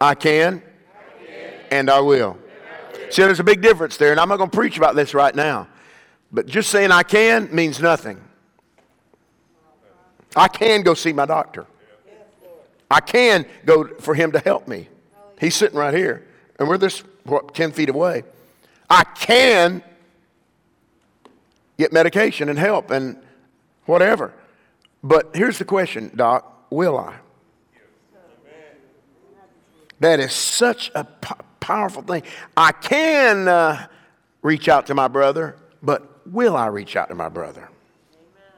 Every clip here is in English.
I can, and I will. See, there's a big difference there, and I'm not going to preach about this right now. But just saying I can means nothing. I can go see my doctor. I can go for him to help me. He's sitting right here, and we're this what, 10 feet away. I can get medication and help and whatever. But here's the question, Doc will I? That is such a po- powerful thing. I can uh, reach out to my brother, but will I reach out to my brother? Amen.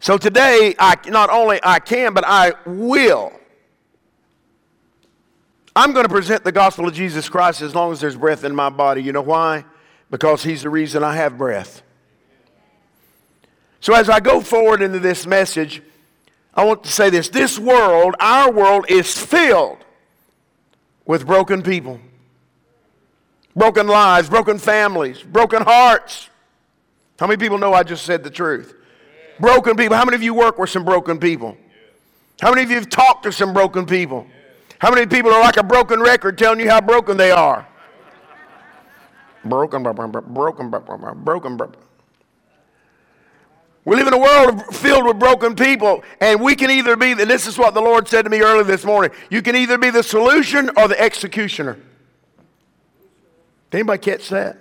So today, I not only I can, but I will. I'm going to present the gospel of Jesus Christ as long as there's breath in my body. You know why? Because He's the reason I have breath. So as I go forward into this message, I want to say this. This world, our world, is filled with broken people, broken lives, broken families, broken hearts. How many people know I just said the truth? Broken people. How many of you work with some broken people? How many of you have talked to some broken people? How many people are like a broken record telling you how broken they are? Broken, broken, broken, broken, broken. We live in a world filled with broken people, and we can either be, and this is what the Lord said to me early this morning you can either be the solution or the executioner. Did anybody catch that?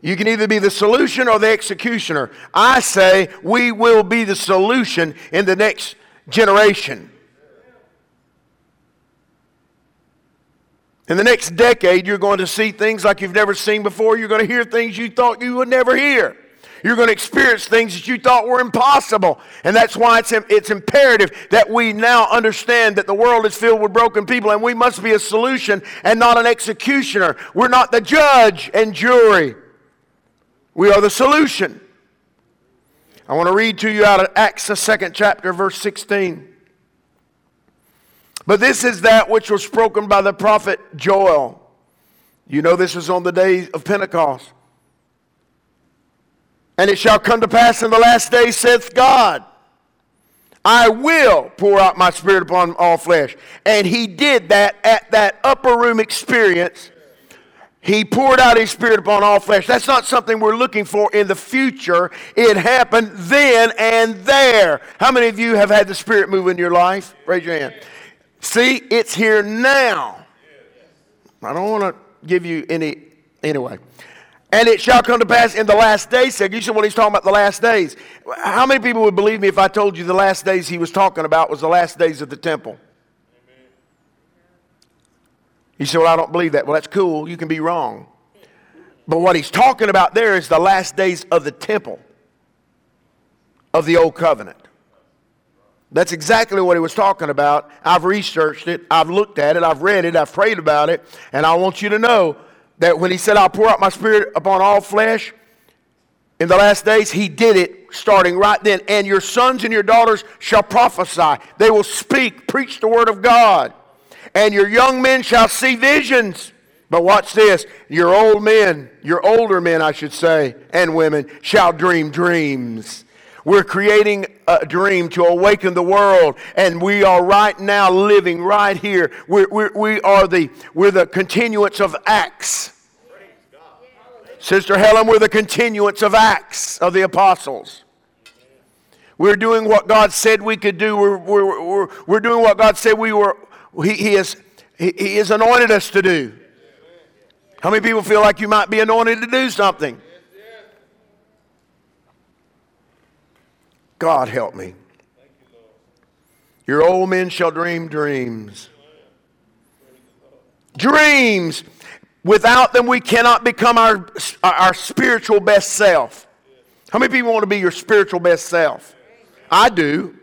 You can either be the solution or the executioner. I say we will be the solution in the next generation. In the next decade, you're going to see things like you've never seen before. You're going to hear things you thought you would never hear. You're going to experience things that you thought were impossible. And that's why it's, it's imperative that we now understand that the world is filled with broken people and we must be a solution and not an executioner. We're not the judge and jury. We are the solution. I want to read to you out of Acts, the second chapter, verse 16. But this is that which was spoken by the prophet Joel. You know, this is on the day of Pentecost. And it shall come to pass in the last days, saith God, I will pour out my spirit upon all flesh. And he did that at that upper room experience he poured out his spirit upon all flesh. That's not something we're looking for in the future. It happened then and there. How many of you have had the spirit move in your life? Raise your hand. See, it's here now. I don't want to give you any, anyway. And it shall come to pass in the last days. You said what he's talking about the last days. How many people would believe me if I told you the last days he was talking about was the last days of the temple? You say, Well, I don't believe that. Well, that's cool. You can be wrong. But what he's talking about there is the last days of the temple of the old covenant. That's exactly what he was talking about. I've researched it, I've looked at it, I've read it, I've prayed about it, and I want you to know that when he said, I'll pour out my spirit upon all flesh in the last days, he did it starting right then. And your sons and your daughters shall prophesy, they will speak, preach the word of God and your young men shall see visions. But watch this your old men, your older men, I should say, and women shall dream dreams. We're creating a dream to awaken the world, and we are right now living right here. We're, we're, we are the, we're the continuance of Acts. Sister Helen, we're the continuance of Acts of the apostles. We're doing what God said we could do. We're, we're, we're, we're doing what God said we were, he, he, has, he, he has anointed us to do. How many people feel like you might be anointed to do something? God help me. Your old men shall dream dreams. Dreams. Without them, we cannot become our, our spiritual best self. How many people want to be your spiritual best self? I do.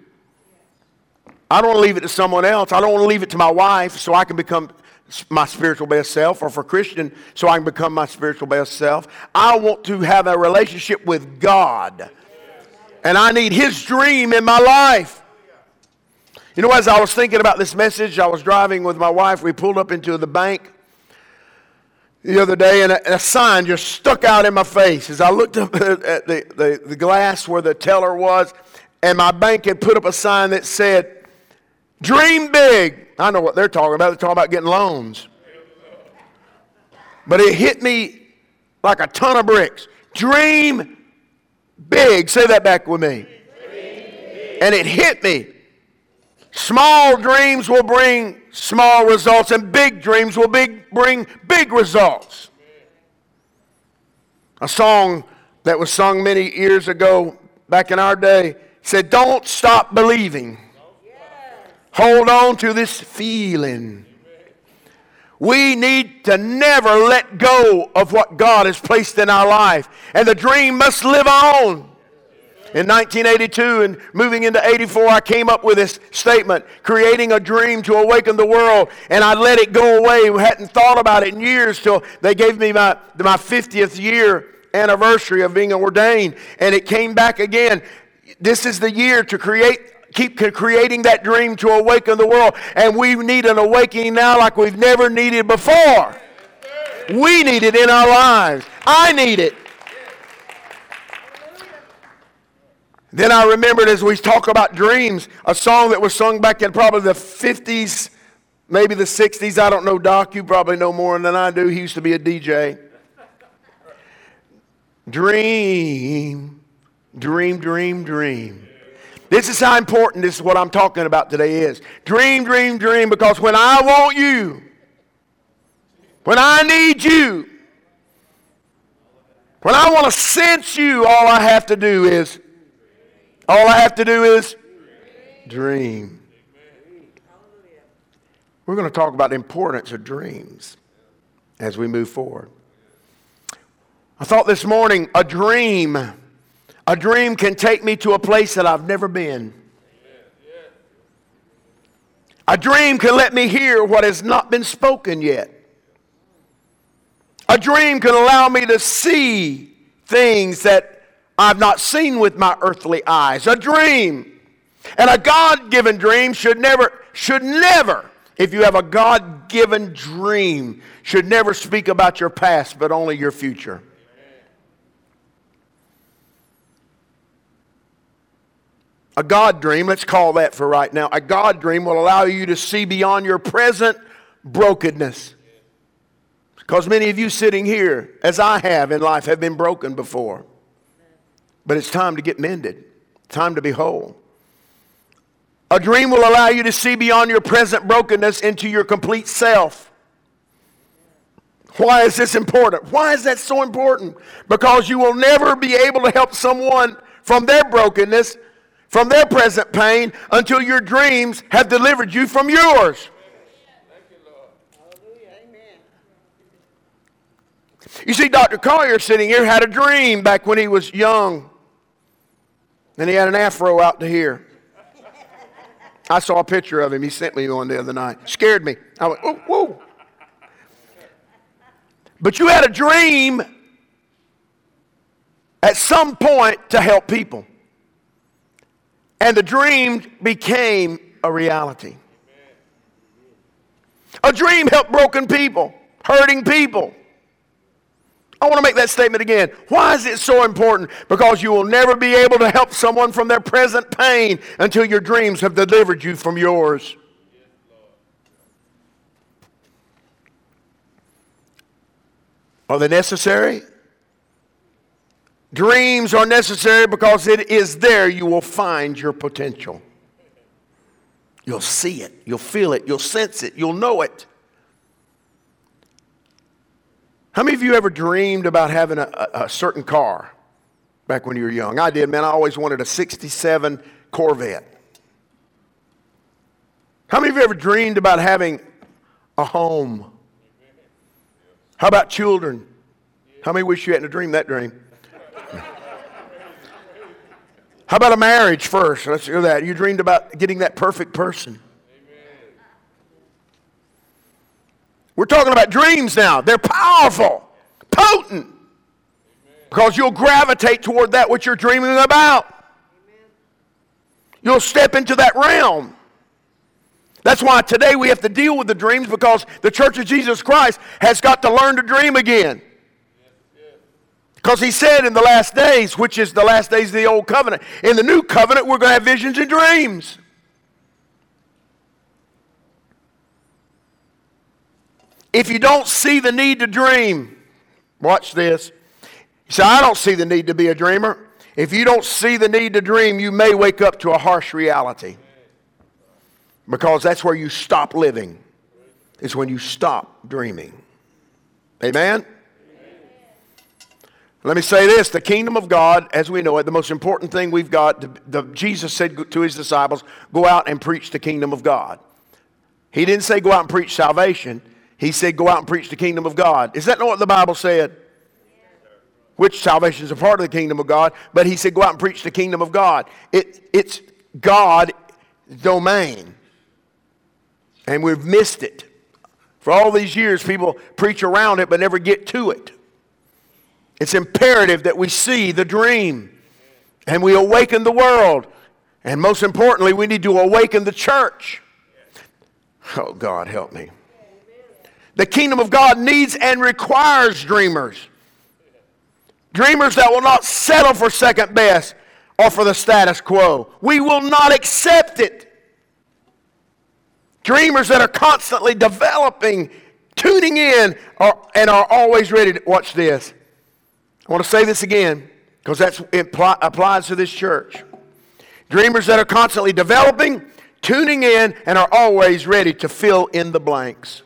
I don't want to leave it to someone else. I don't want to leave it to my wife so I can become my spiritual best self, or for Christian so I can become my spiritual best self. I want to have a relationship with God. And I need His dream in my life. You know, as I was thinking about this message, I was driving with my wife. We pulled up into the bank the other day, and a, a sign just stuck out in my face as I looked up at the, the, the glass where the teller was, and my bank had put up a sign that said, Dream big. I know what they're talking about. They're talking about getting loans. But it hit me like a ton of bricks. Dream big. Say that back with me. And it hit me. Small dreams will bring small results, and big dreams will big, bring big results. A song that was sung many years ago, back in our day, said, Don't stop believing. Hold on to this feeling. We need to never let go of what God has placed in our life. And the dream must live on. In 1982 and moving into 84, I came up with this statement creating a dream to awaken the world. And I let it go away. We hadn't thought about it in years till they gave me my, my 50th year anniversary of being ordained. And it came back again. This is the year to create keep creating that dream to awaken the world. And we need an awakening now like we've never needed before. We need it in our lives. I need it. Then I remembered as we talk about dreams, a song that was sung back in probably the 50s, maybe the 60s. I don't know, Doc. You probably know more than I do. He used to be a DJ. Dream, dream, dream, dream. This is how important this is what I'm talking about today is. Dream, dream, dream, because when I want you, when I need you, when I want to sense you, all I have to do is, all I have to do is dream. We're going to talk about the importance of dreams as we move forward. I thought this morning a dream a dream can take me to a place that I've never been. A dream can let me hear what has not been spoken yet. A dream can allow me to see things that I've not seen with my earthly eyes. A dream. And a God given dream should never, should never, if you have a God given dream, should never speak about your past, but only your future. A God dream, let's call that for right now. A God dream will allow you to see beyond your present brokenness. Because many of you sitting here, as I have in life, have been broken before. But it's time to get mended, time to be whole. A dream will allow you to see beyond your present brokenness into your complete self. Why is this important? Why is that so important? Because you will never be able to help someone from their brokenness from their present pain until your dreams have delivered you from yours. You see, Dr. Collier sitting here had a dream back when he was young. And he had an afro out to here. I saw a picture of him. He sent me one the other night. Scared me. I went, oh, whoa. But you had a dream at some point to help people. And the dream became a reality. A dream helped broken people, hurting people. I want to make that statement again. Why is it so important? Because you will never be able to help someone from their present pain until your dreams have delivered you from yours. Are they necessary? Dreams are necessary because it is there you will find your potential. You'll see it, you'll feel it, you'll sense it, you'll know it. How many of you ever dreamed about having a, a, certain car back when you were young? I did, man. I always wanted a 67 Corvette. How many of you ever dreamed about having a home? How about children? How many wish you hadn't dreamed that dream? How about a marriage first? Let's do that. You dreamed about getting that perfect person. We're talking about dreams now. They're powerful, potent, because you'll gravitate toward that which you're dreaming about. You'll step into that realm. That's why today we have to deal with the dreams because the Church of Jesus Christ has got to learn to dream again. Because he said in the last days, which is the last days of the old covenant, in the new covenant, we're going to have visions and dreams. If you don't see the need to dream, watch this. You say, I don't see the need to be a dreamer. If you don't see the need to dream, you may wake up to a harsh reality because that's where you stop living, It's when you stop dreaming. Amen? Let me say this the kingdom of God, as we know it, the most important thing we've got, the, the, Jesus said to his disciples, go out and preach the kingdom of God. He didn't say go out and preach salvation, he said go out and preach the kingdom of God. Is that not what the Bible said? Which salvation is a part of the kingdom of God, but he said go out and preach the kingdom of God. It, it's God's domain. And we've missed it. For all these years, people preach around it but never get to it. It's imperative that we see the dream and we awaken the world. And most importantly, we need to awaken the church. Oh, God, help me. The kingdom of God needs and requires dreamers. Dreamers that will not settle for second best or for the status quo. We will not accept it. Dreamers that are constantly developing, tuning in, are, and are always ready to watch this. I want to say this again because that applies to this church. Dreamers that are constantly developing, tuning in, and are always ready to fill in the blanks.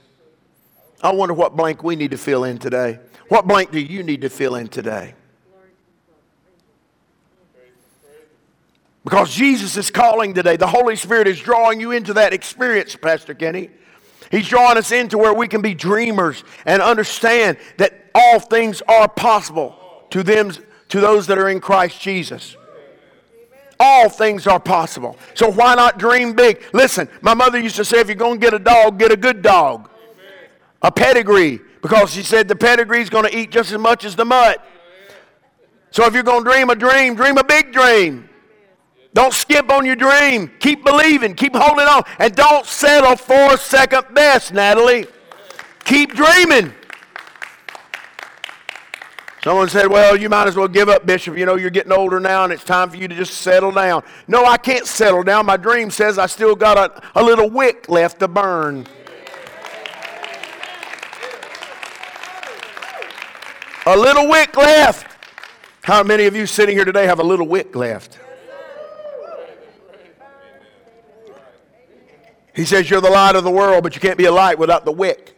I wonder what blank we need to fill in today. What blank do you need to fill in today? Because Jesus is calling today. The Holy Spirit is drawing you into that experience, Pastor Kenny. He's drawing us into where we can be dreamers and understand that all things are possible to them to those that are in Christ Jesus. All things are possible. So why not dream big? Listen, my mother used to say if you're going to get a dog, get a good dog. A pedigree because she said the pedigree is going to eat just as much as the mutt. So if you're going to dream a dream, dream a big dream. Don't skip on your dream. Keep believing. Keep holding on. And don't settle for second best, Natalie. Keep dreaming. Someone said, Well, you might as well give up, Bishop. You know, you're getting older now and it's time for you to just settle down. No, I can't settle down. My dream says I still got a, a little wick left to burn. A little wick left. How many of you sitting here today have a little wick left? He says, You're the light of the world, but you can't be a light without the wick.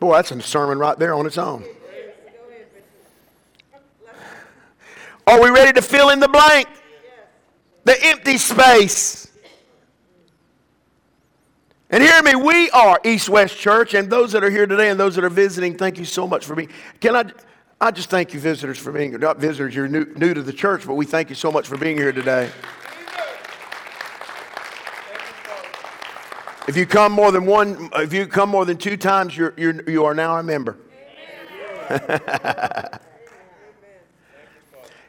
Boy, that's a sermon right there on its own. Are we ready to fill in the blank? The empty space. And hear me, we are East West Church, and those that are here today and those that are visiting, thank you so much for being. Can I? I just thank you, visitors, for being here. Not visitors, you're new, new to the church, but we thank you so much for being here today. If you come more than one, if you come more than two times, you're, you're you are now a member.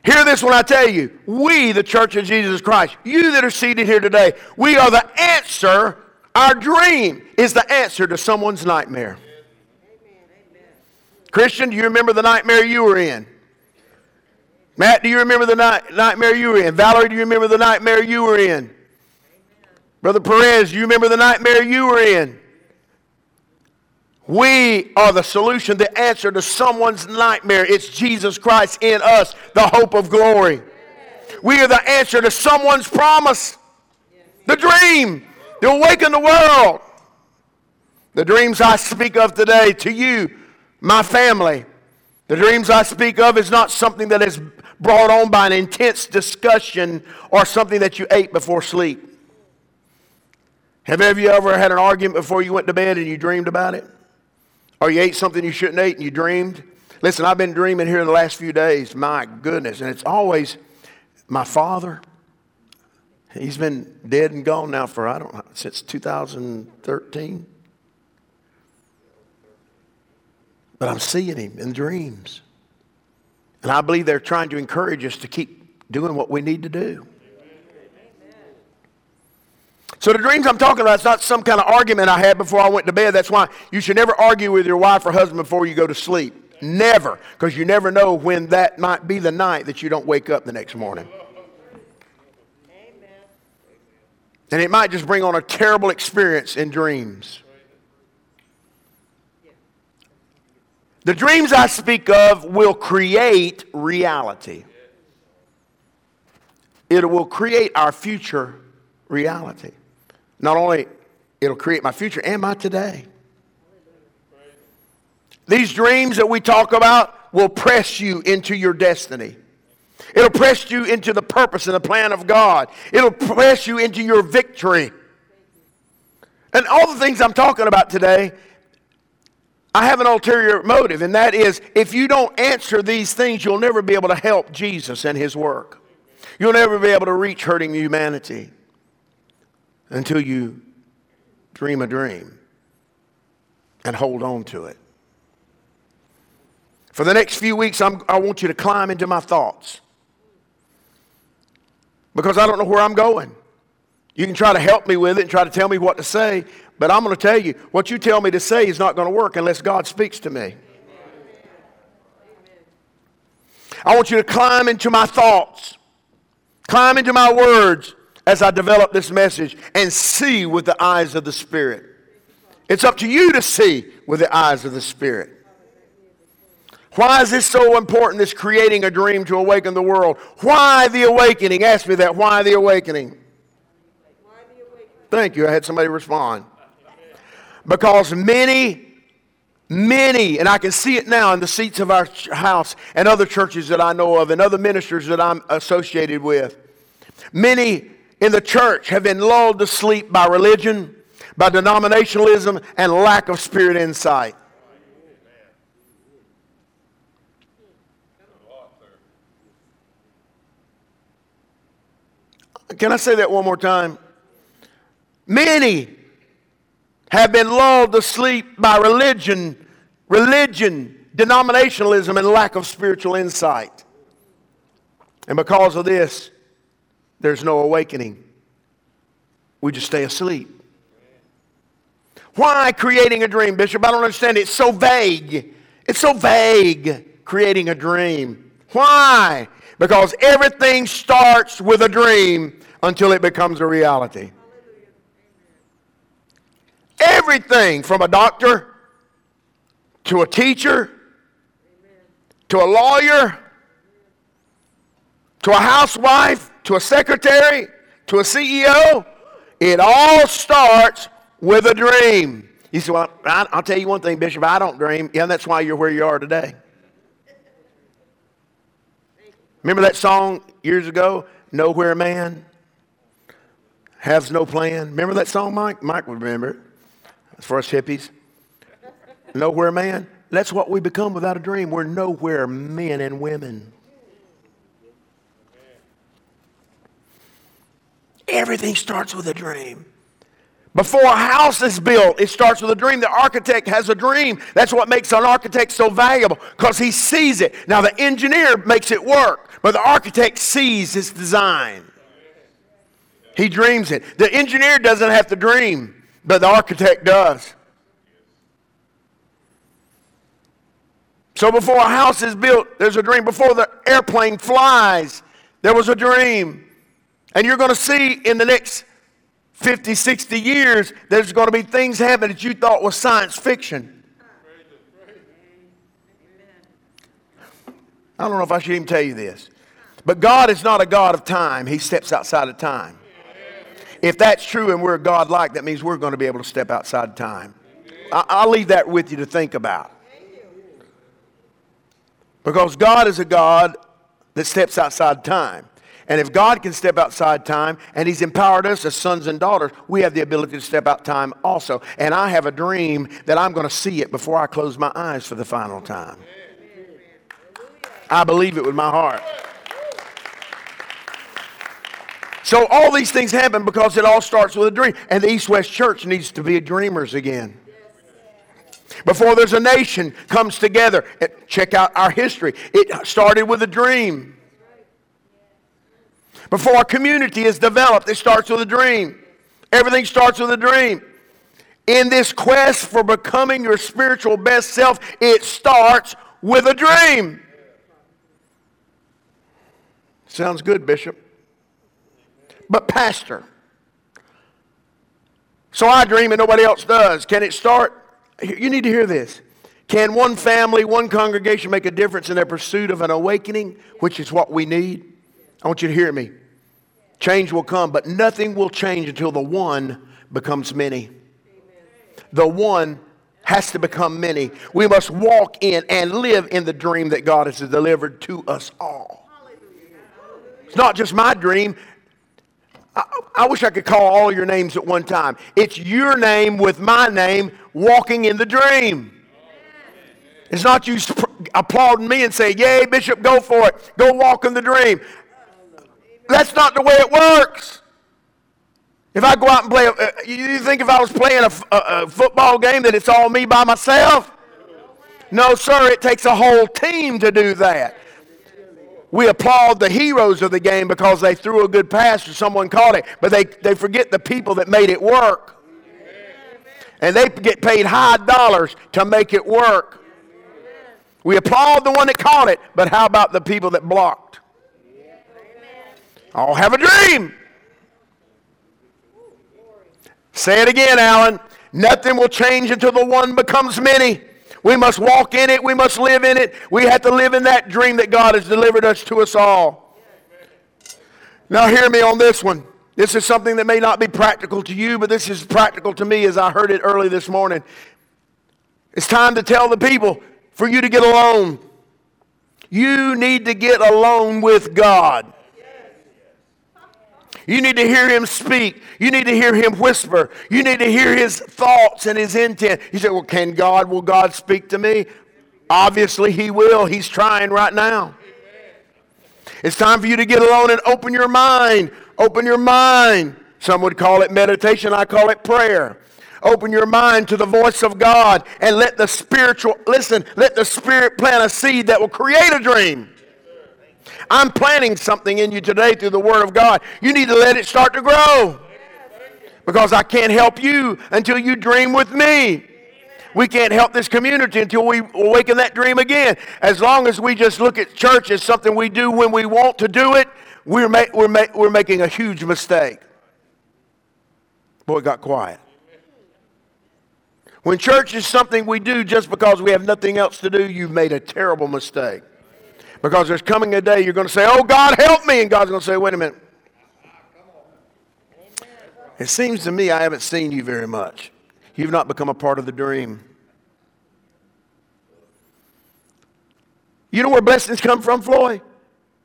Hear this when I tell you. We, the Church of Jesus Christ, you that are seated here today, we are the answer. Our dream is the answer to someone's nightmare. Christian, do you remember the nightmare you were in? Matt, do you remember the night, nightmare you were in? Valerie, do you remember the nightmare you were in? Brother Perez, do you remember the nightmare you were in? We are the solution, the answer to someone's nightmare. It's Jesus Christ in us, the hope of glory. We are the answer to someone's promise, the dream, to awaken the world. The dreams I speak of today to you, my family, the dreams I speak of is not something that is brought on by an intense discussion or something that you ate before sleep. Have ever you ever had an argument before you went to bed and you dreamed about it? Or you ate something you shouldn't eat and you dreamed. Listen, I've been dreaming here in the last few days. My goodness. And it's always my father. He's been dead and gone now for, I don't know, since 2013. But I'm seeing him in dreams. And I believe they're trying to encourage us to keep doing what we need to do. So the dreams I'm talking about, it's not some kind of argument I had before I went to bed. That's why you should never argue with your wife or husband before you go to sleep. Never. Because you never know when that might be the night that you don't wake up the next morning. And it might just bring on a terrible experience in dreams. The dreams I speak of will create reality. It will create our future reality. Not only it'll create my future and my today. These dreams that we talk about will press you into your destiny. It'll press you into the purpose and the plan of God. It'll press you into your victory. And all the things I'm talking about today, I have an ulterior motive, and that is if you don't answer these things, you'll never be able to help Jesus and his work. You'll never be able to reach hurting humanity until you dream a dream and hold on to it. For the next few weeks, I'm, i want you to climb into my thoughts because I don't know where I'm going. You can try to help me with it and try to tell me what to say, but I'm going to tell you what you tell me to say is not going to work unless God speaks to me. I want you to climb into my thoughts, climb into my words as I develop this message and see with the eyes of the Spirit. It's up to you to see with the eyes of the Spirit. Why is this so important, this creating a dream to awaken the world? Why the awakening? Ask me that. Why the awakening? Thank you. I had somebody respond. Because many, many, and I can see it now in the seats of our house and other churches that I know of and other ministers that I'm associated with, many in the church have been lulled to sleep by religion, by denominationalism, and lack of spirit insight. Can I say that one more time? Many have been lulled to sleep by religion, religion, denominationalism, and lack of spiritual insight. And because of this, there's no awakening. We just stay asleep. Why creating a dream, Bishop? I don't understand. It's so vague. It's so vague, creating a dream. Why? Because everything starts with a dream until it becomes a reality. Everything from a doctor to a teacher to a lawyer to a housewife to a secretary to a CEO, it all starts with a dream. You say, Well, I'll tell you one thing, Bishop, I don't dream. Yeah, that's why you're where you are today. Remember that song years ago, Nowhere Man? Has no plan. Remember that song, Mike? Mike would remember it. As for us hippies. Nowhere man. That's what we become without a dream. We're nowhere men and women. Everything starts with a dream. Before a house is built, it starts with a dream. The architect has a dream. That's what makes an architect so valuable because he sees it. Now, the engineer makes it work, but the architect sees his design. He dreams it. The engineer doesn't have to dream, but the architect does. So before a house is built, there's a dream. Before the airplane flies, there was a dream. And you're going to see in the next 50, 60 years, there's going to be things happen that you thought was science fiction. I don't know if I should even tell you this. But God is not a God of time, He steps outside of time. If that's true and we're God like, that means we're going to be able to step outside of time. I'll leave that with you to think about. Because God is a God that steps outside time. And if God can step outside time and He's empowered us as sons and daughters, we have the ability to step out time also. And I have a dream that I'm going to see it before I close my eyes for the final time. I believe it with my heart. So all these things happen because it all starts with a dream. And the East West Church needs to be dreamers again. Before there's a nation comes together, check out our history. It started with a dream. Before a community is developed, it starts with a dream. Everything starts with a dream. In this quest for becoming your spiritual best self, it starts with a dream. Sounds good, Bishop but pastor. So I dream and nobody else does. Can it start? You need to hear this. Can one family, one congregation make a difference in their pursuit of an awakening, which is what we need? I want you to hear me. Change will come, but nothing will change until the one becomes many. The one has to become many. We must walk in and live in the dream that God has delivered to us all. It's not just my dream. I, I, wish I could call all your names at one time. It's your name with my name walking in the dream. It's not you applauding me and say, Yay, Bishop, go for it. Go walk in the dream. That's not the way it works. If I go out and play, uh, you think if I was playing a, football game that it's all me by myself? No, sir, it takes a whole team to do that. We applaud the heroes of the game because they threw a good pass or someone caught it, but they, they forget the people that made it work. And they get paid high dollars to make it work. We applaud the one that caught it, but how about the people that blocked? I'll have a dream. Say it again, Alan. Nothing will change until the one becomes many. We must walk in it. We must live in it. We have to live in that dream that God has delivered us to us all. Now, hear me on this one. This is something that may not be practical to you, but this is practical to me as I heard it early this morning. It's time to tell the people for you to get alone. You need to get alone with God. You need to hear him speak. You need to hear him whisper. You need to hear his thoughts and his intent. You say, Well, can God, will God speak to me? Obviously, he will. He's trying right now. It's time for you to get alone and open your mind. Open your mind. Some would call it meditation, I call it prayer. Open your mind to the voice of God and let the spiritual, listen, let the Spirit plant a seed that will create a dream. I'm planting something in you today through the Word of God. You need to let it start to grow. Because I can't help you until you dream with me. We can't help this community until we awaken that dream again. As long as we just look at church as something we do when we want to do it, we're, ma- we're, ma- we're making a huge mistake. Boy, it got quiet. When church is something we do just because we have nothing else to do, you've made a terrible mistake. Because there's coming a day you're going to say, Oh, God, help me. And God's going to say, Wait a minute. It seems to me I haven't seen you very much. You've not become a part of the dream. You know where blessings come from, Floyd?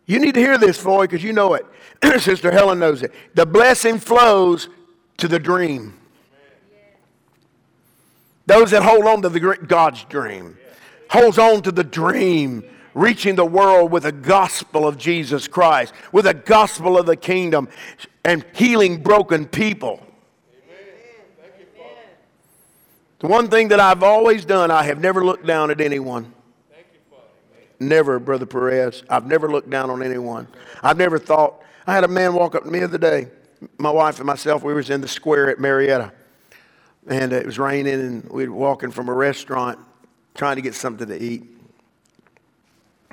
You need to hear this, Floyd, because you know it. Sister Helen knows it. The blessing flows to the dream. Those that hold on to the God's dream, holds on to the dream reaching the world with the gospel of Jesus Christ, with the gospel of the kingdom, and healing broken people. The one thing that I've always done, I have never looked down at anyone. Never, Brother Perez. I've never looked down on anyone. I've never thought. I had a man walk up to me the other day. My wife and myself, we was in the square at Marietta. And it was raining, and we were walking from a restaurant trying to get something to eat.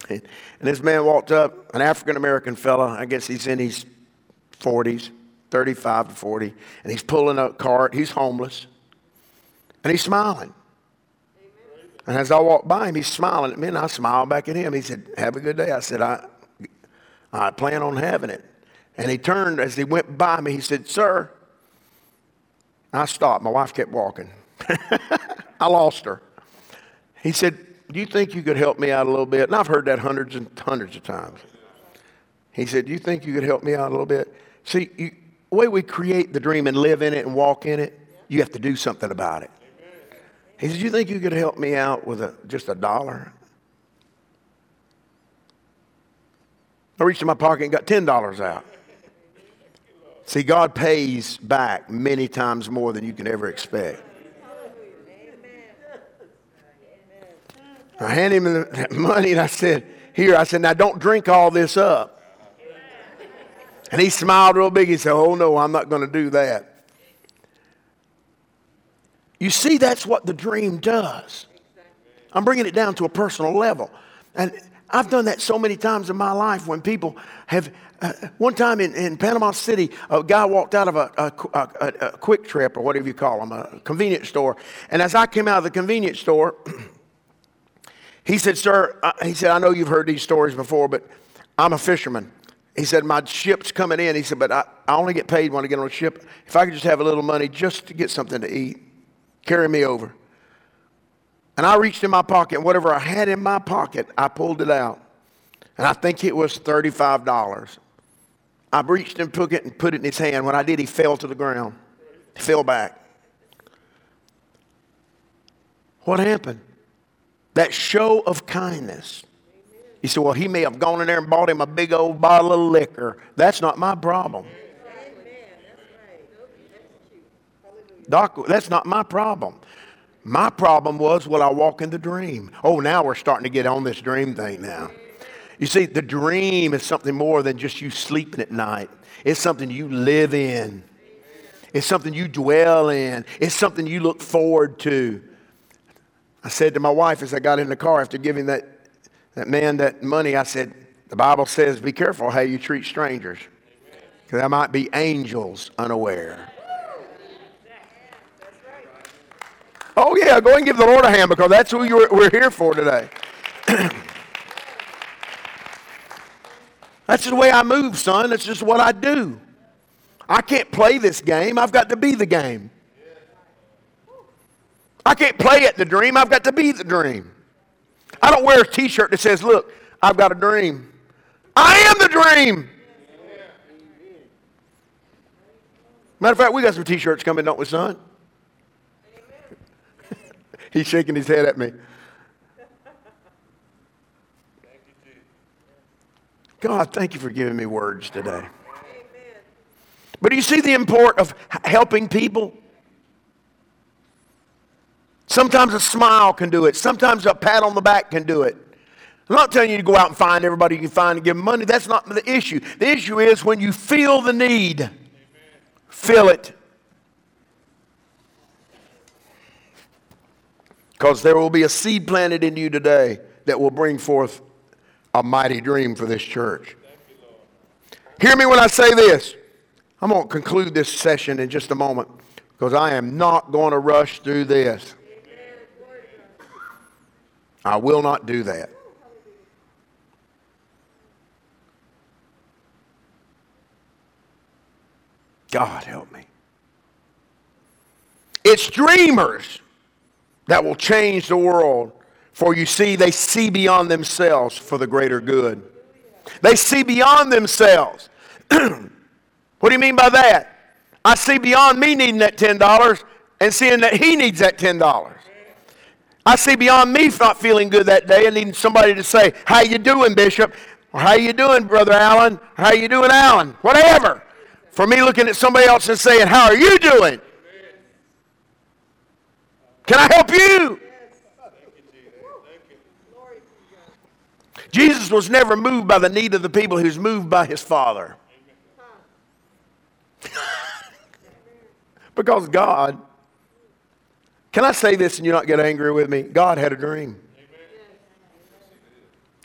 And this man walked up, an African American fella, I guess he's in his 40s, 35 to 40, and he's pulling a cart. He's homeless, and he's smiling. And as I walked by him, he's smiling at me, and I smiled back at him. He said, Have a good day. I said, I, I plan on having it. And he turned as he went by me, he said, Sir. I stopped. My wife kept walking. I lost her. He said, do you think you could help me out a little bit? And I've heard that hundreds and hundreds of times. He said, Do you think you could help me out a little bit? See, you, the way we create the dream and live in it and walk in it, you have to do something about it. He said, Do You think you could help me out with a, just a dollar? I reached in my pocket and got $10 out. See, God pays back many times more than you can ever expect. I handed him the money and I said, Here, I said, now don't drink all this up. And he smiled real big. He said, Oh, no, I'm not going to do that. You see, that's what the dream does. I'm bringing it down to a personal level. And I've done that so many times in my life when people have. Uh, one time in, in Panama City, a guy walked out of a, a, a, a QuikTrip or whatever you call them, a convenience store. And as I came out of the convenience store, He said, Sir, he said, I know you've heard these stories before, but I'm a fisherman. He said, My ship's coming in. He said, But I, I only get paid when I get on a ship. If I could just have a little money just to get something to eat, carry me over. And I reached in my pocket, and whatever I had in my pocket, I pulled it out. And I think it was $35. I reached and took it and put it in his hand. When I did, he fell to the ground. He fell back. What happened? That show of kindness. He said, Well, he may have gone in there and bought him a big old bottle of liquor. That's not my problem. Doc, that's not my problem. My problem was, will I walk in the dream? Oh, now we're starting to get on this dream thing now. You see, the dream is something more than just you sleeping at night. It's something you live in. It's something you dwell in. It's something you look forward to. I said to my wife as I got in the car after giving that, that man that money, I said, the Bible says, be careful how you treat strangers. Because there might be angels unaware. Oh, yeah, go and give the Lord a hand because that's who we're here for today. That's the way I move, son. That's just what I do. I can't play this game. I've got to be the game. I can't play at the dream. I've got to be the dream. I don't wear a t shirt that says, Look, I've got a dream. I am the dream. Matter of fact, we got some t shirts coming, don't we, son? He's shaking his head at me. God, thank you for giving me words today. But do you see the import of helping people? Sometimes a smile can do it. Sometimes a pat on the back can do it. I'm not telling you to go out and find everybody you can find and give them money. That's not the issue. The issue is when you feel the need, feel it. Because there will be a seed planted in you today that will bring forth a mighty dream for this church. Hear me when I say this. I'm going to conclude this session in just a moment because I am not going to rush through this. I will not do that. God help me. It's dreamers that will change the world for you see, they see beyond themselves for the greater good. They see beyond themselves. what do you mean by that? I see beyond me needing that $10 and seeing that he needs that $10. I see beyond me not feeling good that day and needing somebody to say, how you doing, Bishop? Or how you doing, Brother Alan? How you doing, Alan? Whatever. For me looking at somebody else and saying, how are you doing? Can I help you? Jesus was never moved by the need of the people, he was moved by his Father. because God, can I say this and you not get angry with me? God had a dream.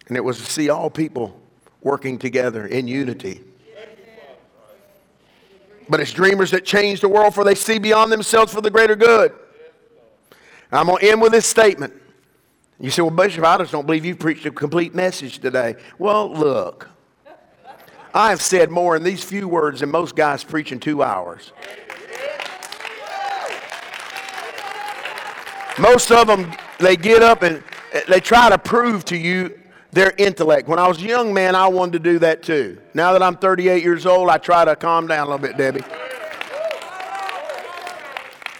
And it was to see all people working together in unity. But it's dreamers that change the world for they see beyond themselves for the greater good. I'm going to end with this statement. You say, well, Bishop, I just don't believe you preached a complete message today. Well, look, I have said more in these few words than most guys preach in two hours. Most of them, they get up and eh, they try to prove to you their intellect. When I was a young man, I wanted to do that too. Now that I'm 38 years old, I try to calm down a little bit, Debbie.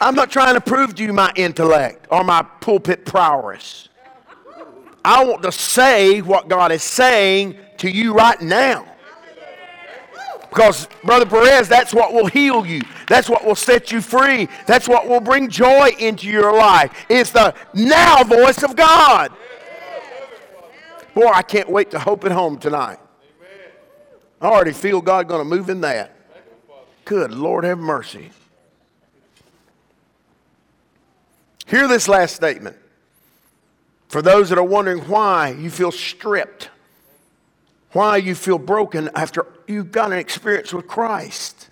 I'm not trying to prove to you my intellect or my pulpit prowess. I want to say what God is saying to you right now. Because, Brother Perez, that's what will heal you. That's what will set you free. That's what will bring joy into your life. It's the now voice of God. Boy, I can't wait to hope at home tonight. I already feel God going to move in that. Good Lord, have mercy. Hear this last statement. For those that are wondering why you feel stripped, why you feel broken after you've got an experience with Christ.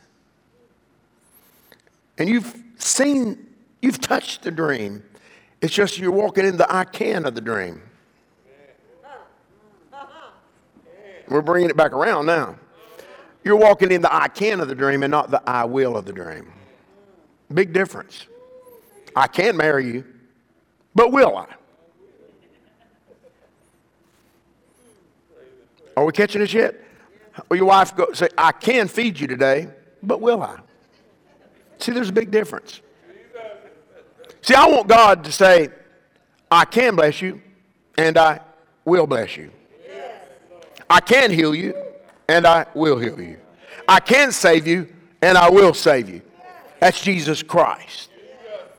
And you've seen, you've touched the dream. It's just you're walking in the I can of the dream. We're bringing it back around now. You're walking in the I can of the dream and not the I will of the dream. Big difference. I can marry you, but will I? Are we catching this yet? Or your wife go say, I can feed you today, but will I? See, there's a big difference. See, I want God to say, I can bless you, and I will bless you. I can heal you, and I will heal you. I can save you, and I will save you. That's Jesus Christ,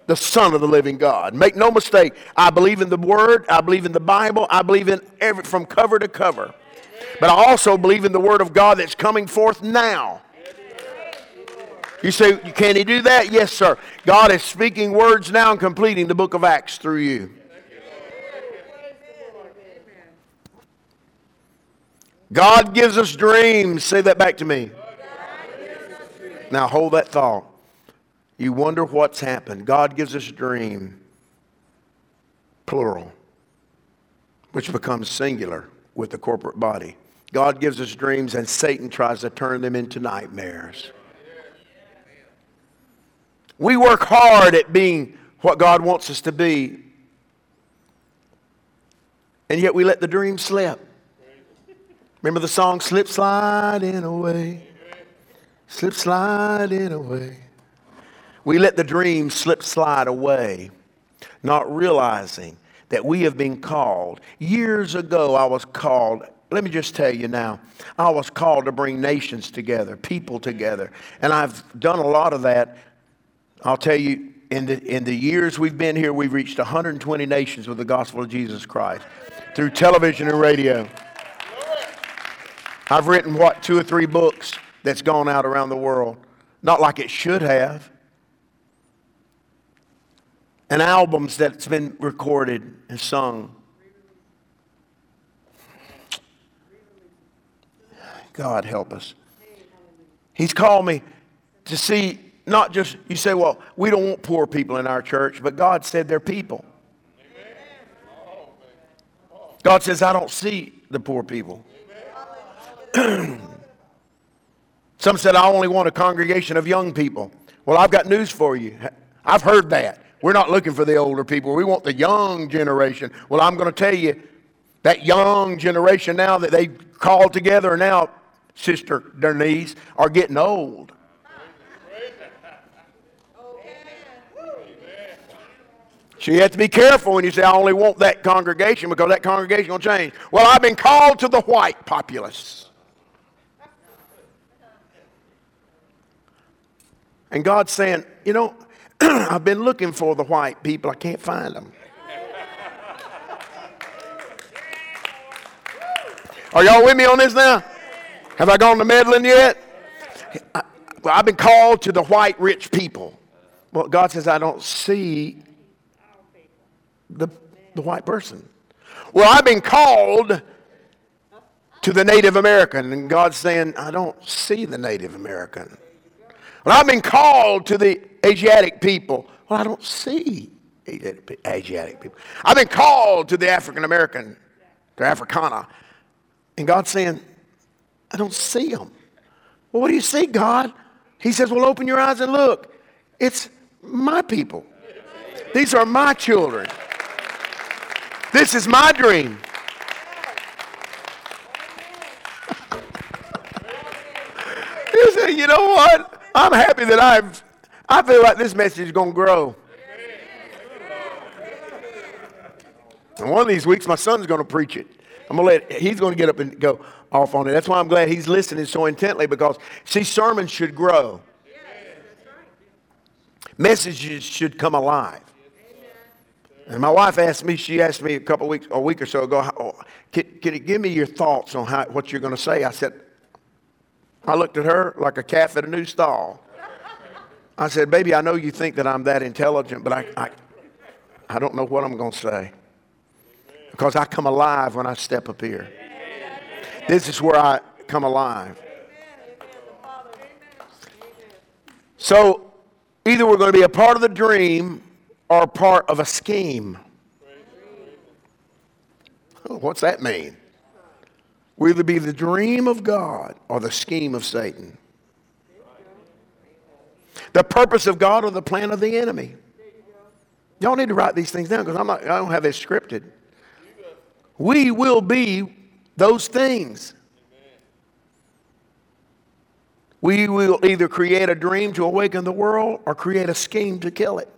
the Son of the living God. Make no mistake, I believe in the Word, I believe in the Bible, I believe in every, from cover to cover. But I also believe in the Word of God that's coming forth now. You say, can he do that? Yes, sir. God is speaking words now and completing the book of Acts through you. God gives us dreams. Say that back to me. Now hold that thought. You wonder what's happened. God gives us a dream, plural, which becomes singular with the corporate body. God gives us dreams, and Satan tries to turn them into nightmares. We work hard at being what God wants us to be, and yet we let the dream slip. Remember the song, Slip Sliding Away? Slip Sliding Away. We let the dream slip slide away, not realizing that we have been called. Years ago, I was called. Let me just tell you now, I was called to bring nations together, people together. And I've done a lot of that I'll tell you, in the, in the years we've been here, we've reached 120 nations with the gospel of Jesus Christ through television and radio. I've written, what, two or three books that's gone out around the world. Not like it should have. And albums that's been recorded and sung. God help us. He's called me to see not just, you say, well, we don't want poor people in our church, but God said they're people. God says, I don't see the poor people. Some said, I only want a congregation of young people. Well, I've got news for you. I've heard that. We're not looking for the older people. We want the young generation. Well, I'm going to tell you, that young generation now that they called together now, Sister Denise, are getting old. So you have to be careful when you say, I only want that congregation because that congregation will change. Well, I've been called to the white populace. And God's saying, you know, I've been looking for the white people. I can't find them. Are y'all with me on this now? Have I gone to meddling yet? I, I've been called to the white rich people. Well, God says, I don't see the, the white person. Well, I've been called to the Native American, and God's saying, I don't see the Native American. Well, I've been called to the Asiatic people. Well, I don't see Asiatic people. I've been called to the African American, to Africana. And God's saying, I don't see them. Well, what do you see, God? He says, Well, open your eyes and look. It's my people. These are my children. This is my dream. you know what? I'm happy that I've, I feel like this message is going to grow. And one of these weeks, my son's going to preach it. I'm going to let, he's going to get up and go off on it. That's why I'm glad he's listening so intently because, see, sermons should grow. Messages should come alive. And my wife asked me, she asked me a couple weeks, a week or so ago, oh, can, can you give me your thoughts on how, what you're going to say? I said, I looked at her like a calf at a new stall. I said, baby, I know you think that I'm that intelligent, but I, I, I don't know what I'm going to say. Because I come alive when I step up here. This is where I come alive. So either we're going to be a part of the dream or part of a scheme. What's that mean? will either be the dream of God or the scheme of Satan. The purpose of God or the plan of the enemy. Y'all need to write these things down because I don't have this scripted. We will be those things. We will either create a dream to awaken the world or create a scheme to kill it.